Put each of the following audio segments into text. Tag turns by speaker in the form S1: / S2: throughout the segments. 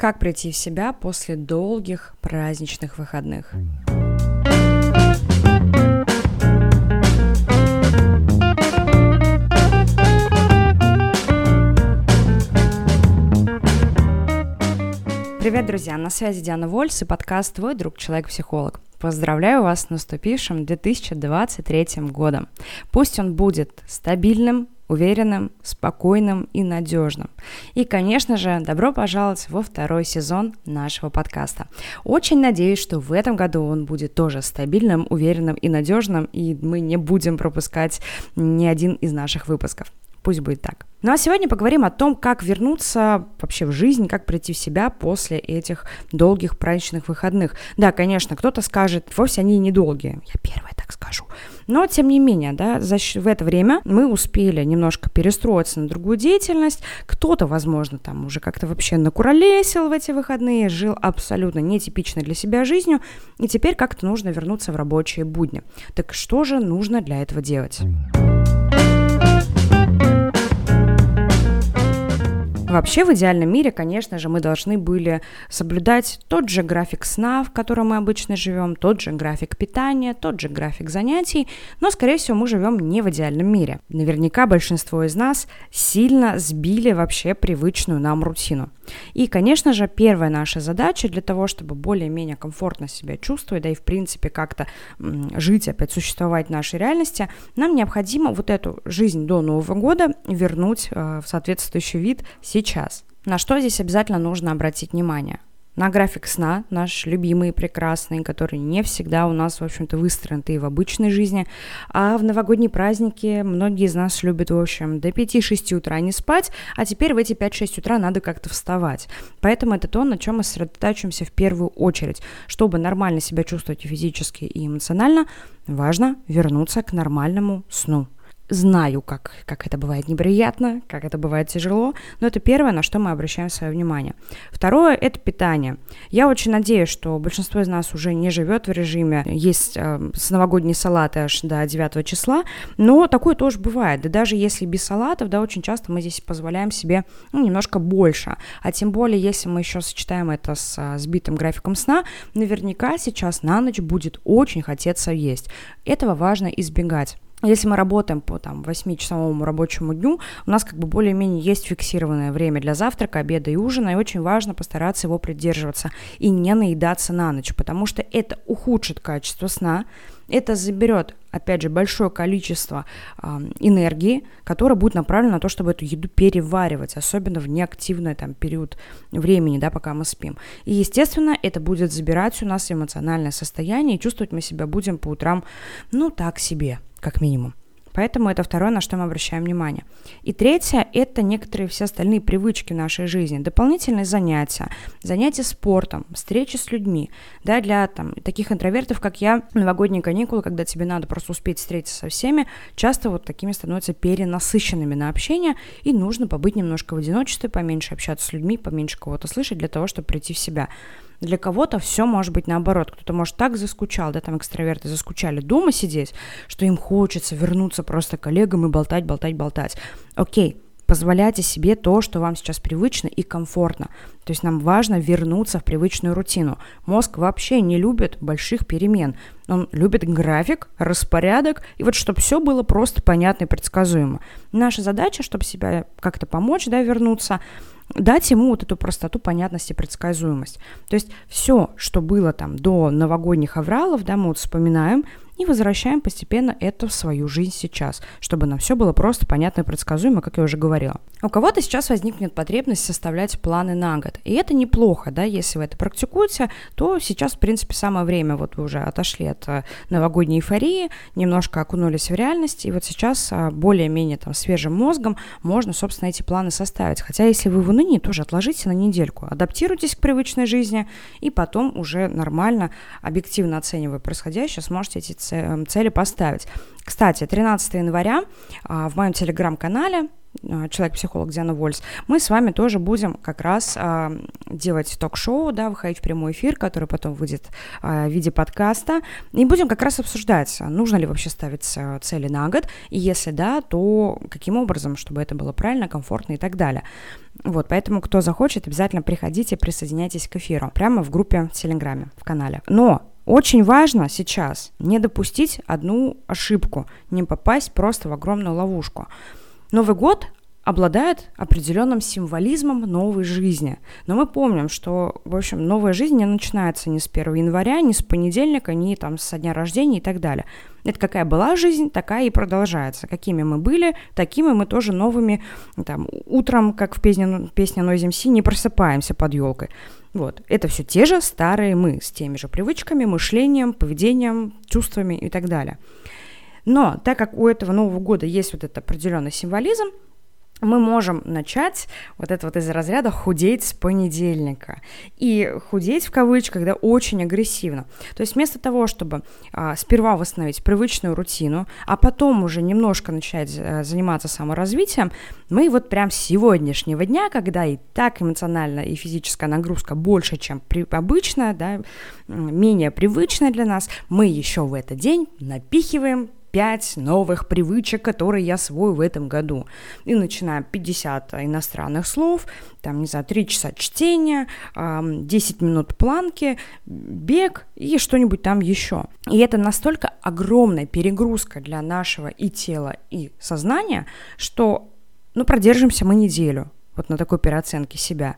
S1: Как прийти в себя после долгих праздничных выходных? Привет, друзья! На связи Диана Вольс и подкаст «Твой друг, человек-психолог». Поздравляю вас с наступившим 2023 годом. Пусть он будет стабильным, уверенным, спокойным и надежным. И, конечно же, добро пожаловать во второй сезон нашего подкаста. Очень надеюсь, что в этом году он будет тоже стабильным, уверенным и надежным, и мы не будем пропускать ни один из наших выпусков. Пусть будет так. Ну а сегодня поговорим о том, как вернуться вообще в жизнь, как прийти в себя после этих долгих праздничных выходных. Да, конечно, кто-то скажет, вовсе они недолгие. Я первая так скажу. Но, тем не менее, да, в это время мы успели немножко перестроиться на другую деятельность. Кто-то, возможно, там уже как-то вообще накуролесил в эти выходные, жил абсолютно нетипичной для себя жизнью, и теперь как-то нужно вернуться в рабочие будни. Так что же нужно для этого делать? Вообще, в идеальном мире, конечно же, мы должны были соблюдать тот же график сна, в котором мы обычно живем, тот же график питания, тот же график занятий, но, скорее всего, мы живем не в идеальном мире. Наверняка большинство из нас сильно сбили вообще привычную нам рутину. И, конечно же, первая наша задача для того, чтобы более-менее комфортно себя чувствовать, да и, в принципе, как-то жить, опять существовать в нашей реальности, нам необходимо вот эту жизнь до Нового года вернуть э, в соответствующий вид сейчас. На что здесь обязательно нужно обратить внимание? На график сна, наш любимый прекрасный, который не всегда у нас, в общем-то, выстроен и в обычной жизни, а в новогодние праздники многие из нас любят, в общем, до 5-6 утра не спать, а теперь в эти 5-6 утра надо как-то вставать. Поэтому это то, на чем мы сосредотачиваемся в первую очередь. Чтобы нормально себя чувствовать и физически, и эмоционально, важно вернуться к нормальному сну знаю, как, как это бывает неприятно, как это бывает тяжело, но это первое, на что мы обращаем свое внимание. Второе – это питание. Я очень надеюсь, что большинство из нас уже не живет в режиме есть э, с новогодние салаты аж до 9 числа, но такое тоже бывает. Да даже если без салатов, да, очень часто мы здесь позволяем себе ну, немножко больше. А тем более, если мы еще сочетаем это с а, сбитым графиком сна, наверняка сейчас на ночь будет очень хотеться есть. Этого важно избегать. Если мы работаем по там 8-часовому рабочему дню, у нас как бы более-менее есть фиксированное время для завтрака, обеда и ужина, и очень важно постараться его придерживаться и не наедаться на ночь, потому что это ухудшит качество сна, это заберет, опять же, большое количество э, энергии, которая будет направлена на то, чтобы эту еду переваривать, особенно в неактивный там период времени, да, пока мы спим. И, естественно, это будет забирать у нас эмоциональное состояние, и чувствовать мы себя будем по утрам, ну, так себе как минимум. Поэтому это второе, на что мы обращаем внимание. И третье – это некоторые все остальные привычки нашей жизни. Дополнительные занятия, занятия спортом, встречи с людьми. Да, для там, таких интровертов, как я, новогодние каникулы, когда тебе надо просто успеть встретиться со всеми, часто вот такими становятся перенасыщенными на общение, и нужно побыть немножко в одиночестве, поменьше общаться с людьми, поменьше кого-то слышать для того, чтобы прийти в себя. Для кого-то все может быть наоборот. Кто-то, может, так заскучал, да, там экстраверты заскучали дома сидеть, что им хочется вернуться просто коллегам и болтать, болтать, болтать. Окей, позволяйте себе то, что вам сейчас привычно и комфортно. То есть нам важно вернуться в привычную рутину. Мозг вообще не любит больших перемен. Он любит график, распорядок, и вот чтобы все было просто понятно и предсказуемо. Наша задача, чтобы себя как-то помочь, да, вернуться, дать ему вот эту простоту, понятность и предсказуемость. То есть все, что было там до новогодних авралов, да, мы вот вспоминаем, и возвращаем постепенно это в свою жизнь сейчас, чтобы нам все было просто понятно и предсказуемо, как я уже говорила. У кого-то сейчас возникнет потребность составлять планы на год, и это неплохо, да, если вы это практикуете, то сейчас, в принципе, самое время, вот вы уже отошли от э, новогодней эйфории, немножко окунулись в реальность, и вот сейчас а, более-менее там свежим мозгом можно, собственно, эти планы составить. Хотя, если вы в унынии, тоже отложите на недельку, адаптируйтесь к привычной жизни, и потом уже нормально, объективно оценивая происходящее, сможете эти цели поставить. Кстати, 13 января а, в моем телеграм-канале а, человек-психолог Диана Вольс, мы с вами тоже будем как раз а, делать ток-шоу, да, выходить в прямой эфир, который потом выйдет а, в виде подкаста, и будем как раз обсуждать, нужно ли вообще ставить а, цели на год, и если да, то каким образом, чтобы это было правильно, комфортно и так далее. Вот, поэтому, кто захочет, обязательно приходите, присоединяйтесь к эфиру, прямо в группе в Телеграме, в канале. Но очень важно сейчас не допустить одну ошибку, не попасть просто в огромную ловушку. Новый год обладает определенным символизмом новой жизни. Но мы помним, что, в общем, новая жизнь не начинается ни с 1 января, ни с понедельника, ни там со дня рождения и так далее. Это какая была жизнь, такая и продолжается. Какими мы были, такими мы тоже новыми, там, утром, как в песне, песне Noise MC, не просыпаемся под елкой. Вот. Это все те же старые мы, с теми же привычками, мышлением, поведением, чувствами и так далее. Но так как у этого Нового года есть вот этот определенный символизм, мы можем начать вот это вот из разряда худеть с понедельника. И худеть в кавычках, да, очень агрессивно. То есть вместо того, чтобы а, сперва восстановить привычную рутину, а потом уже немножко начать а, заниматься саморазвитием, мы вот прям с сегодняшнего дня, когда и так эмоциональная и физическая нагрузка больше, чем при, обычная, да, менее привычная для нас, мы еще в этот день напихиваем 5 новых привычек, которые я свою в этом году. И начинаем 50 иностранных слов, там, не знаю, 3 часа чтения, 10 минут планки, бег и что-нибудь там еще. И это настолько огромная перегрузка для нашего и тела, и сознания, что, ну, продержимся мы неделю вот на такой переоценке себя.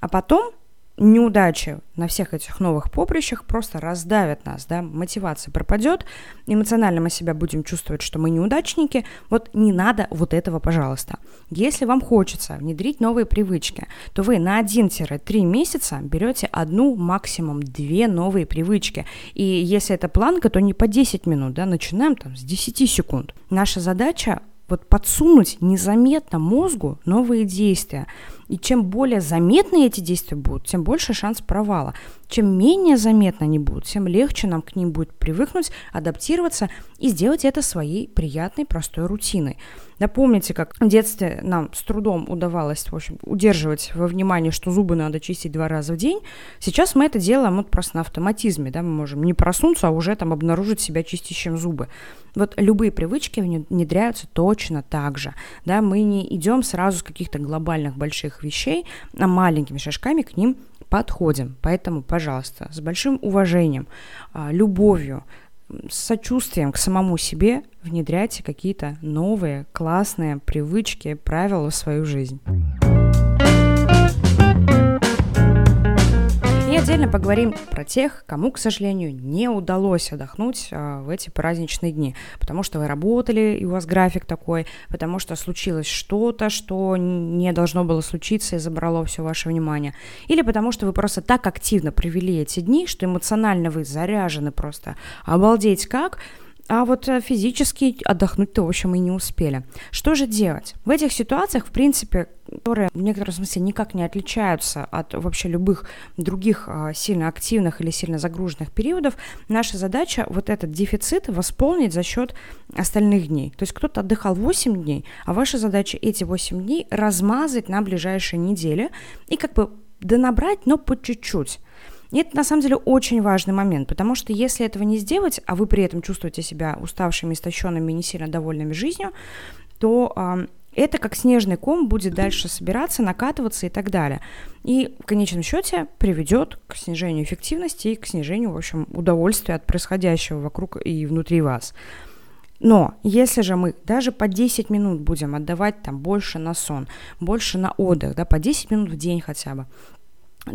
S1: А потом неудачи на всех этих новых поприщах просто раздавят нас, да, мотивация пропадет, эмоционально мы себя будем чувствовать, что мы неудачники, вот не надо вот этого, пожалуйста. Если вам хочется внедрить новые привычки, то вы на 1-3 месяца берете одну, максимум две новые привычки, и если это планка, то не по 10 минут, да, начинаем там с 10 секунд. Наша задача вот подсунуть незаметно мозгу новые действия. И чем более заметны эти действия будут, тем больше шанс провала. Чем менее заметно они будут, тем легче нам к ним будет привыкнуть, адаптироваться и сделать это своей приятной, простой рутиной. Напомните, как в детстве нам с трудом удавалось, в общем, удерживать во внимании, что зубы надо чистить два раза в день. Сейчас мы это делаем вот просто на автоматизме, да, мы можем не проснуться, а уже там обнаружить себя чистящим зубы. Вот любые привычки внедряются точно так же, да, мы не идем сразу с каких-то глобальных больших вещей, а маленькими шажками к ним подходим. Поэтому, пожалуйста, с большим уважением, а, любовью, с сочувствием к самому себе внедряйте какие-то новые, классные привычки, правила в свою жизнь. Отдельно поговорим про тех, кому, к сожалению, не удалось отдохнуть а, в эти праздничные дни, потому что вы работали, и у вас график такой, потому что случилось что-то, что не должно было случиться и забрало все ваше внимание, или потому что вы просто так активно провели эти дни, что эмоционально вы заряжены просто обалдеть как, а вот э, физически отдохнуть-то, в общем, и не успели. Что же делать? В этих ситуациях, в принципе, которые в некотором смысле никак не отличаются от вообще любых других а, сильно активных или сильно загруженных периодов, наша задача вот этот дефицит восполнить за счет остальных дней. То есть кто-то отдыхал 8 дней, а ваша задача эти 8 дней размазать на ближайшие недели и как бы донабрать, но по чуть-чуть. И это на самом деле очень важный момент, потому что если этого не сделать, а вы при этом чувствуете себя уставшими, истощенными, не сильно довольными жизнью, то это как снежный ком будет дальше собираться, накатываться и так далее. И в конечном счете приведет к снижению эффективности и к снижению, в общем, удовольствия от происходящего вокруг и внутри вас. Но если же мы даже по 10 минут будем отдавать там больше на сон, больше на отдых, да, по 10 минут в день хотя бы,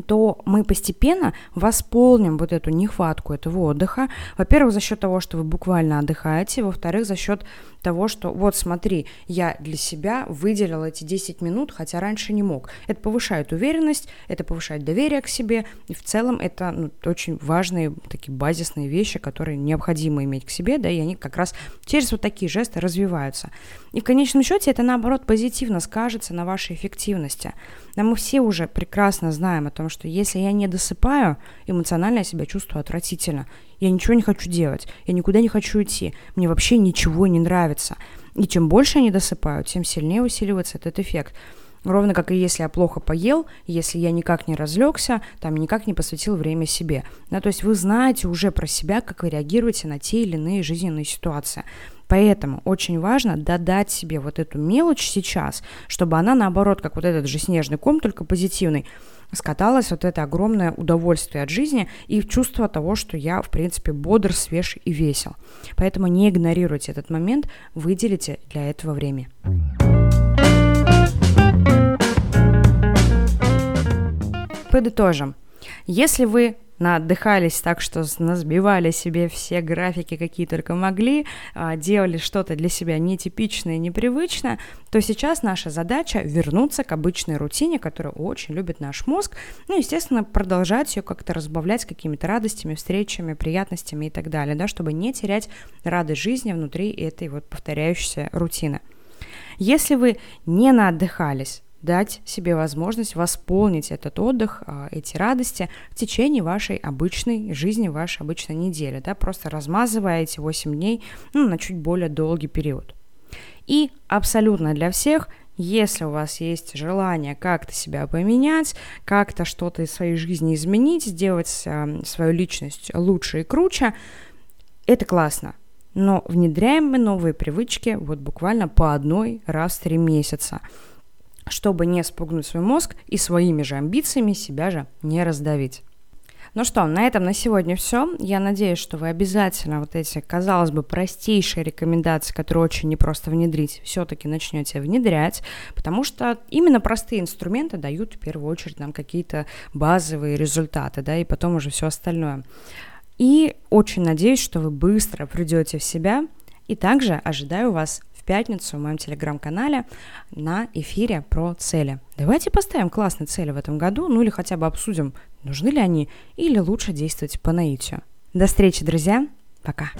S1: то мы постепенно восполним вот эту нехватку этого отдыха. Во-первых, за счет того, что вы буквально отдыхаете, во-вторых, за счет того, что вот смотри, я для себя выделил эти 10 минут, хотя раньше не мог. Это повышает уверенность, это повышает доверие к себе, и в целом это ну, очень важные такие базисные вещи, которые необходимо иметь к себе, да, и они как раз через вот такие жесты развиваются. И в конечном счете это наоборот позитивно скажется на вашей эффективности. Но мы все уже прекрасно знаем о том, что если я не досыпаю, эмоционально я себя чувствую отвратительно. Я ничего не хочу делать, я никуда не хочу идти, мне вообще ничего не нравится. И чем больше они досыпают, тем сильнее усиливается этот эффект. Ровно как и если я плохо поел, если я никак не разлегся, там никак не посвятил время себе. Да, то есть вы знаете уже про себя, как вы реагируете на те или иные жизненные ситуации. Поэтому очень важно додать себе вот эту мелочь сейчас, чтобы она наоборот, как вот этот же снежный ком, только позитивный, скаталось вот это огромное удовольствие от жизни и чувство того, что я, в принципе, бодр, свеж и весел. Поэтому не игнорируйте этот момент, выделите для этого время. Подытожим. Если вы наотдыхались так, что насбивали себе все графики, какие только могли, а, делали что-то для себя нетипичное, непривычное, то сейчас наша задача вернуться к обычной рутине, которую очень любит наш мозг, ну, естественно, продолжать ее как-то разбавлять какими-то радостями, встречами, приятностями и так далее, да, чтобы не терять радость жизни внутри этой вот повторяющейся рутины. Если вы не наотдыхались, дать себе возможность восполнить этот отдых, а, эти радости в течение вашей обычной жизни, вашей обычной недели, да, просто размазывая эти 8 дней ну, на чуть более долгий период. И абсолютно для всех если у вас есть желание как-то себя поменять, как-то что-то из своей жизни изменить, сделать э, свою личность лучше и круче, это классно. Но внедряем мы новые привычки вот буквально по одной раз в три месяца чтобы не спугнуть свой мозг и своими же амбициями себя же не раздавить. Ну что, на этом на сегодня все. Я надеюсь, что вы обязательно вот эти, казалось бы, простейшие рекомендации, которые очень непросто внедрить, все-таки начнете внедрять, потому что именно простые инструменты дают в первую очередь нам какие-то базовые результаты, да, и потом уже все остальное. И очень надеюсь, что вы быстро придете в себя, и также ожидаю вас в пятницу в моем телеграм-канале на эфире про цели. Давайте поставим классные цели в этом году, ну или хотя бы обсудим, нужны ли они, или лучше действовать по наитию. До встречи, друзья. Пока.